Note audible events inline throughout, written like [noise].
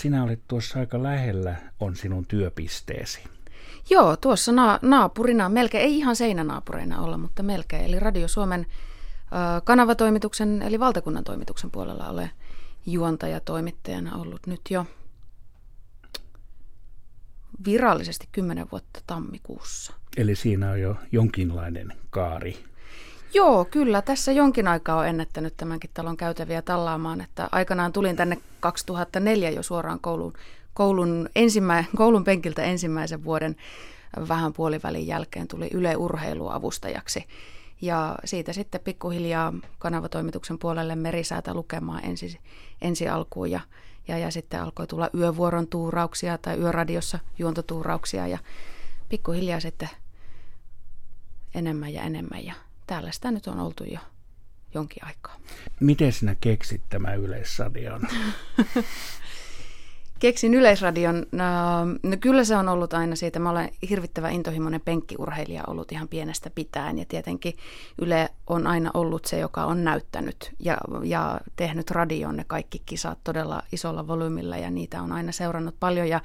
Sinä olet tuossa aika lähellä, on sinun työpisteesi. Joo, tuossa na- naapurina, melkein, ei ihan seinänaapureina olla, mutta melkein. Eli Radio Suomen ö, kanavatoimituksen, eli valtakunnan toimituksen puolella olen juontajatoimittajana ollut nyt jo virallisesti kymmenen vuotta tammikuussa. Eli siinä on jo jonkinlainen kaari. Joo, kyllä. Tässä jonkin aikaa on ennättänyt tämänkin talon käytäviä tallaamaan. Että aikanaan tulin tänne 2004 jo suoraan kouluun, koulun, ensimmä, koulun penkiltä ensimmäisen vuoden vähän puolivälin jälkeen tuli Yle Urheiluavustajaksi. Ja siitä sitten pikkuhiljaa kanavatoimituksen puolelle merisäätä lukemaan ensi, ensi alkuun ja, ja, ja sitten alkoi tulla yövuoron tuurauksia tai yöradiossa juontotuurauksia ja pikkuhiljaa sitten enemmän ja enemmän ja täällä sitä nyt on oltu jo jonkin aikaa. Miten sinä keksit tämä Yleisradion? [laughs] Keksin Yleisradion, no, no kyllä se on ollut aina siitä. Mä olen hirvittävän intohimoinen penkkiurheilija ollut ihan pienestä pitäen ja tietenkin Yle on aina ollut se, joka on näyttänyt ja, ja tehnyt radioon ne kaikki kisat todella isolla volyymilla ja niitä on aina seurannut paljon ja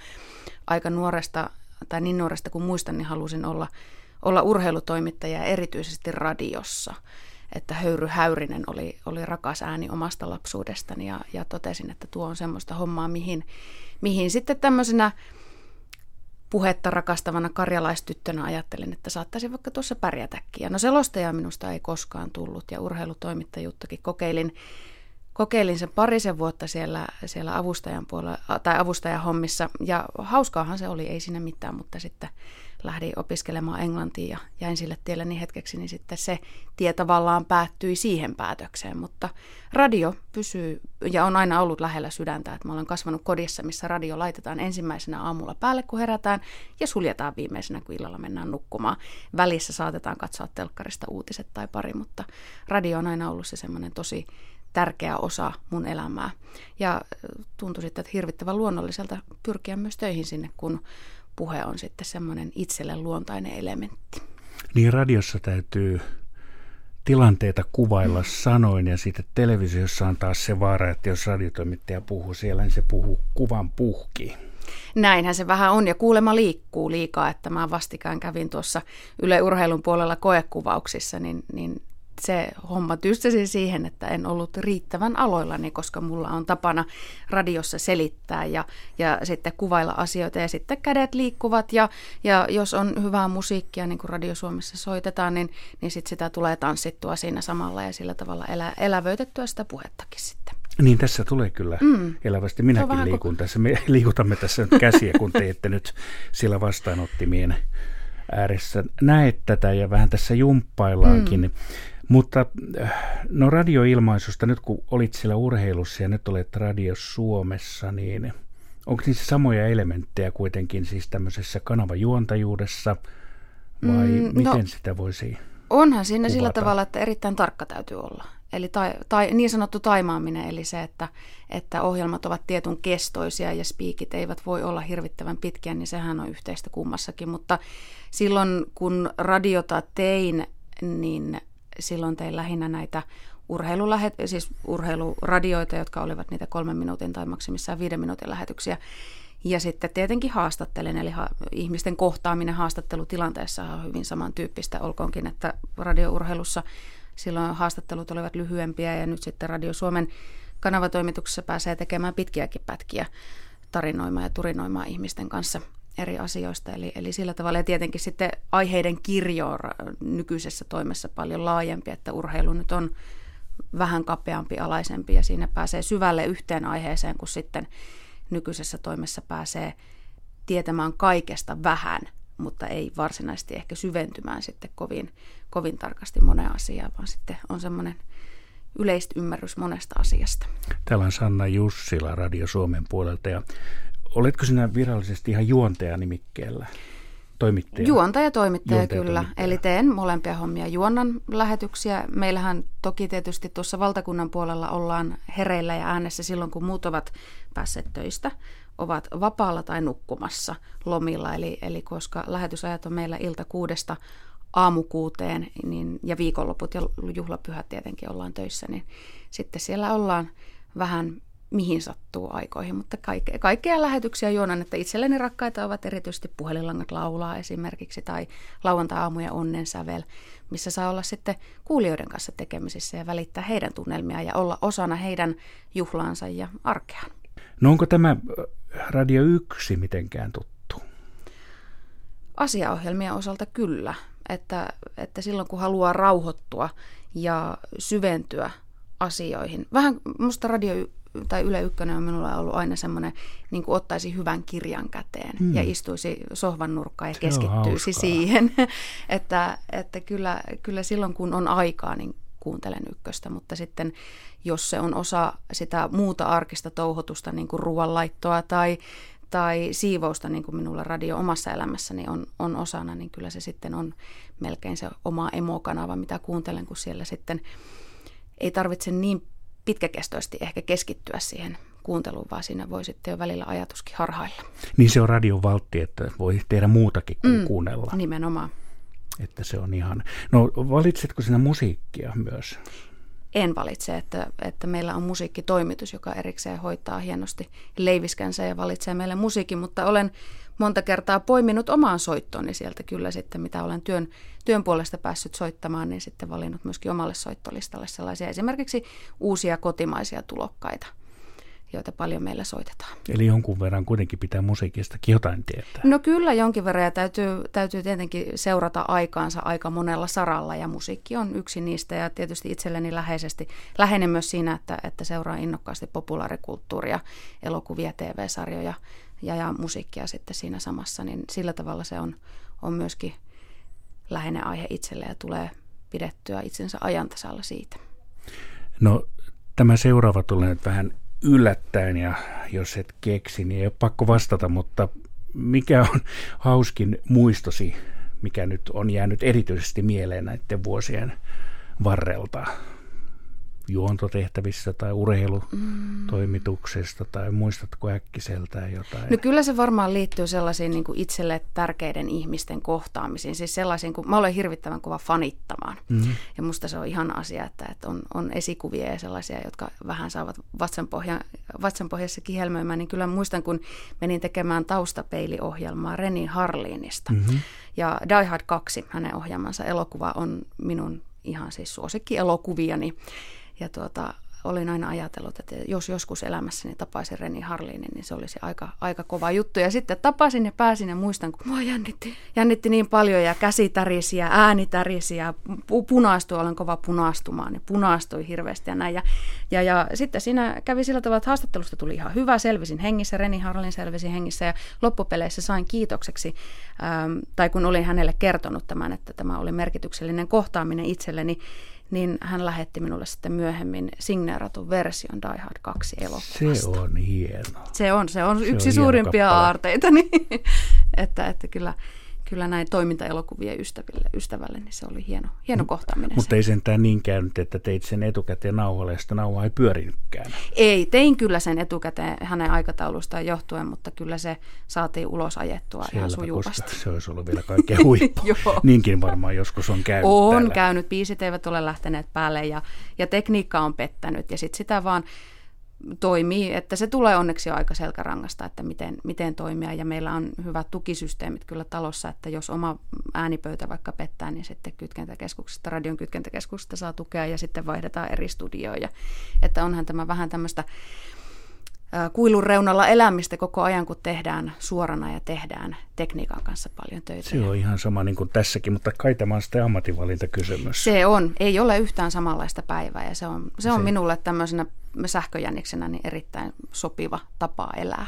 aika nuoresta tai niin nuoresta kuin muistan, niin halusin olla olla urheilutoimittaja erityisesti radiossa. Että Höyry Häyrinen oli, oli rakas ääni omasta lapsuudestani ja, ja totesin, että tuo on semmoista hommaa, mihin, mihin sitten tämmöisenä puhetta rakastavana karjalaistyttönä ajattelin, että saattaisi vaikka tuossa pärjätäkin. Ja no selostaja minusta ei koskaan tullut ja urheilutoimittajuuttakin kokeilin, kokeilin sen parisen vuotta siellä, siellä avustajan puolella, tai avustajahommissa ja hauskaahan se oli, ei siinä mitään, mutta sitten lähdin opiskelemaan englantia ja jäin sille tielle niin hetkeksi, niin sitten se tie tavallaan päättyi siihen päätökseen. Mutta radio pysyy ja on aina ollut lähellä sydäntä, että mä olen kasvanut kodissa, missä radio laitetaan ensimmäisenä aamulla päälle, kun herätään ja suljetaan viimeisenä, kun illalla mennään nukkumaan. Välissä saatetaan katsoa telkkarista uutiset tai pari, mutta radio on aina ollut se semmoinen tosi tärkeä osa mun elämää. Ja tuntui sitten, että hirvittävän luonnolliselta pyrkiä myös töihin sinne, kun puhe on sitten semmoinen itselle luontainen elementti. Niin radiossa täytyy tilanteita kuvailla sanoin ja sitten televisiossa on taas se vaara, että jos radiotoimittaja puhuu siellä, niin se puhuu kuvan puhki. Näinhän se vähän on ja kuulema liikkuu liikaa, että mä vastikään kävin tuossa Yle Urheilun puolella koekuvauksissa, niin, niin se homma tyssäsi siihen, että en ollut riittävän aloillani, koska mulla on tapana radiossa selittää ja, ja sitten kuvailla asioita ja sitten kädet liikkuvat ja, ja jos on hyvää musiikkia, niin kuin Radio Suomessa soitetaan, niin, niin sit sitä tulee tanssittua siinä samalla ja sillä tavalla elä, elävöitettyä sitä puhettakin sitten. Niin tässä tulee kyllä mm. elävästi. Minäkin liikun koko... tässä. Me [laughs] liikutamme tässä nyt käsiä, kun teette nyt sillä vastaanottimien ääressä. Näet tätä ja vähän tässä jumppaillaankin. Mm. Mutta äh, no radioilmaisusta, nyt kun olit siellä urheilussa ja nyt olet Radio Suomessa, niin onko niissä samoja elementtejä kuitenkin siis tämmöisessä kanavajuontajuudessa vai mm, no, miten sitä voisi Onhan siinä kuvata? sillä tavalla, että erittäin tarkka täytyy olla. Eli tai, tai, niin sanottu taimaaminen, eli se, että, että ohjelmat ovat tietyn kestoisia ja spiikit eivät voi olla hirvittävän pitkiä, niin sehän on yhteistä kummassakin. Mutta silloin kun radiota tein, niin silloin tein lähinnä näitä urheilulähet, siis urheiluradioita, jotka olivat niitä kolmen minuutin tai maksimissaan viiden minuutin lähetyksiä. Ja sitten tietenkin haastattelen, eli ha- ihmisten kohtaaminen haastattelutilanteessa on hyvin samantyyppistä, olkoonkin, että radiourheilussa silloin haastattelut olivat lyhyempiä ja nyt sitten Radio Suomen kanavatoimituksessa pääsee tekemään pitkiäkin pätkiä tarinoimaan ja turinoimaan ihmisten kanssa – eri asioista. Eli, eli sillä tavalla ja tietenkin sitten aiheiden kirjo nykyisessä toimessa paljon laajempi, että urheilu nyt on vähän kapeampi, alaisempi ja siinä pääsee syvälle yhteen aiheeseen, kun sitten nykyisessä toimessa pääsee tietämään kaikesta vähän, mutta ei varsinaisesti ehkä syventymään sitten kovin, kovin tarkasti moneen asiaan, vaan sitten on semmoinen yleistä ymmärrys monesta asiasta. Täällä on Sanna Jussila Radio Suomen puolelta ja Oletko sinä virallisesti ihan juontaja nimikkeellä? Toimittaja? Juontaja, toimittaja Juontaja, kyllä. Toimittaja. Eli teen molempia hommia. Juonnan lähetyksiä. Meillähän toki tietysti tuossa valtakunnan puolella ollaan hereillä ja äänessä silloin, kun muut ovat päässeet töistä ovat vapaalla tai nukkumassa lomilla. Eli, eli koska lähetysajat on meillä ilta kuudesta aamukuuteen niin, ja viikonloput ja juhlapyhät tietenkin ollaan töissä, niin sitten siellä ollaan vähän mihin sattuu aikoihin, mutta kaikkea, kaikkea lähetyksiä juonan, että itselleni rakkaita ovat erityisesti puhelinlangat laulaa esimerkiksi tai lauantai-aamuja onnensävel, missä saa olla sitten kuulijoiden kanssa tekemisissä ja välittää heidän tunnelmia ja olla osana heidän juhlaansa ja arkeaan. No onko tämä Radio 1 mitenkään tuttu? Asiaohjelmien osalta kyllä, että, että silloin kun haluaa rauhoittua ja syventyä asioihin. Vähän musta Radio tai Yle Ykkönen on minulla ollut aina semmoinen, niin kuin ottaisi hyvän kirjan käteen hmm. ja istuisi sohvan nurkkaan ja keskittyisi siihen. [laughs] että että kyllä, kyllä silloin kun on aikaa, niin kuuntelen ykköstä, mutta sitten jos se on osa sitä muuta arkista touhotusta, niin kuin ruoanlaittoa tai, tai siivousta, niin kuin minulla radio omassa elämässäni on, on osana, niin kyllä se sitten on melkein se oma emokanava, mitä kuuntelen, kun siellä sitten ei tarvitse niin pitkäkestoisesti ehkä keskittyä siihen kuunteluun, vaan siinä voi sitten jo välillä ajatuskin harhailla. Niin se on radion valtti, että voi tehdä muutakin kuin mm, kuunnella. Nimenomaan. Että se on ihan... No valitsetko sinä musiikkia myös? En valitse, että, että meillä on musiikkitoimitus, joka erikseen hoitaa hienosti leiviskänsä ja valitsee meille musiikin, mutta olen monta kertaa poiminut omaan soittooni sieltä kyllä sitten, mitä olen työn, työn puolesta päässyt soittamaan, niin sitten valinnut myöskin omalle soittolistalle sellaisia esimerkiksi uusia kotimaisia tulokkaita – joita paljon meillä soitetaan. Eli jonkun verran kuitenkin pitää musiikistakin jotain tietää. No kyllä jonkin verran ja täytyy, täytyy tietenkin seurata aikaansa aika monella saralla ja musiikki on yksi niistä ja tietysti itselleni läheisesti läheinen myös siinä, että, että seuraa innokkaasti populaarikulttuuria, elokuvia, TV-sarjoja ja, ja musiikkia sitten siinä samassa, niin sillä tavalla se on, on myöskin läheinen aihe itselle ja tulee pidettyä itsensä ajantasalla siitä. No tämä seuraava tulee nyt vähän yllättäen ja jos et keksi, niin ei ole pakko vastata, mutta mikä on hauskin muistosi, mikä nyt on jäänyt erityisesti mieleen näiden vuosien varrelta? Juontotehtävissä tai urheilutoimituksesta tai muistatko äkkiseltään jotain? No kyllä se varmaan liittyy sellaisiin niin kuin itselle tärkeiden ihmisten kohtaamisiin, siis sellaisiin, kun mä olen hirvittävän kova fanittamaan. Mm-hmm. Ja musta se on ihan asia, että, että on, on esikuvia ja sellaisia, jotka vähän saavat vatsanpohja, vatsanpohjassa kihelmöimään, niin kyllä muistan, kun menin tekemään taustapeiliohjelmaa Reni Harliinista. Mm-hmm. Ja Die Hard 2, hänen ohjaamansa elokuva, on minun ihan siis suosikkielokuviani. Ja tuota, olin aina ajatellut, että jos joskus elämässäni tapaisin Reni Harlinin, niin se olisi aika, aika kova juttu. Ja sitten tapasin ja pääsin ja muistan, kun mua jännitti, jännitti niin paljon ja käsi tärisi ja ääni tärisi ja punaistui, olen kova punaistumaan, niin punaistui hirveästi ja näin. Ja, ja, ja sitten siinä kävi sillä tavalla, että haastattelusta tuli ihan hyvä, selvisin hengissä, Reni Harlin selvisi hengissä ja loppupeleissä sain kiitokseksi, ähm, tai kun olin hänelle kertonut tämän, että tämä oli merkityksellinen kohtaaminen itselleni, niin hän lähetti minulle sitten myöhemmin signeeratun version Die Hard 2 elokuvasta. Se on hieno. Se on, se on se yksi on suurimpia aarteita, [laughs] niin, että, että kyllä, kyllä näin toimintaelokuvien ystäville, ystävälle, niin se oli hieno, hieno kohtaaminen. Mutta ei sentään niin käynyt, että teit sen etukäteen nauhalle ja sitä nauha ei pyörinytkään. Ei, tein kyllä sen etukäteen hänen aikataulustaan johtuen, mutta kyllä se saatiin ulos ajettua Selvä, ihan sujuvasti. se olisi ollut vielä kaikkein [laughs] huippu. Niinkin varmaan joskus on käynyt On täällä. käynyt, biisit eivät ole lähteneet päälle ja, ja tekniikka on pettänyt ja sitten sitä vaan toimii, että se tulee onneksi jo aika selkärangasta, että miten, miten toimia ja meillä on hyvät tukisysteemit kyllä talossa, että jos oma äänipöytä vaikka pettää, niin sitten kytkentäkeskuksesta, radion kytkentäkeskuksesta saa tukea ja sitten vaihdetaan eri studioja. Että onhan tämä vähän tämmöistä kuilun reunalla elämistä koko ajan, kun tehdään suorana ja tehdään tekniikan kanssa paljon töitä. Se on ihan sama niin kuin tässäkin, mutta kai tämä on sitten ammatinvalintakysymys. Se on. Ei ole yhtään samanlaista päivää ja se on, se on se. minulle tämmöisenä sähköjänniksenä niin erittäin sopiva tapa elää.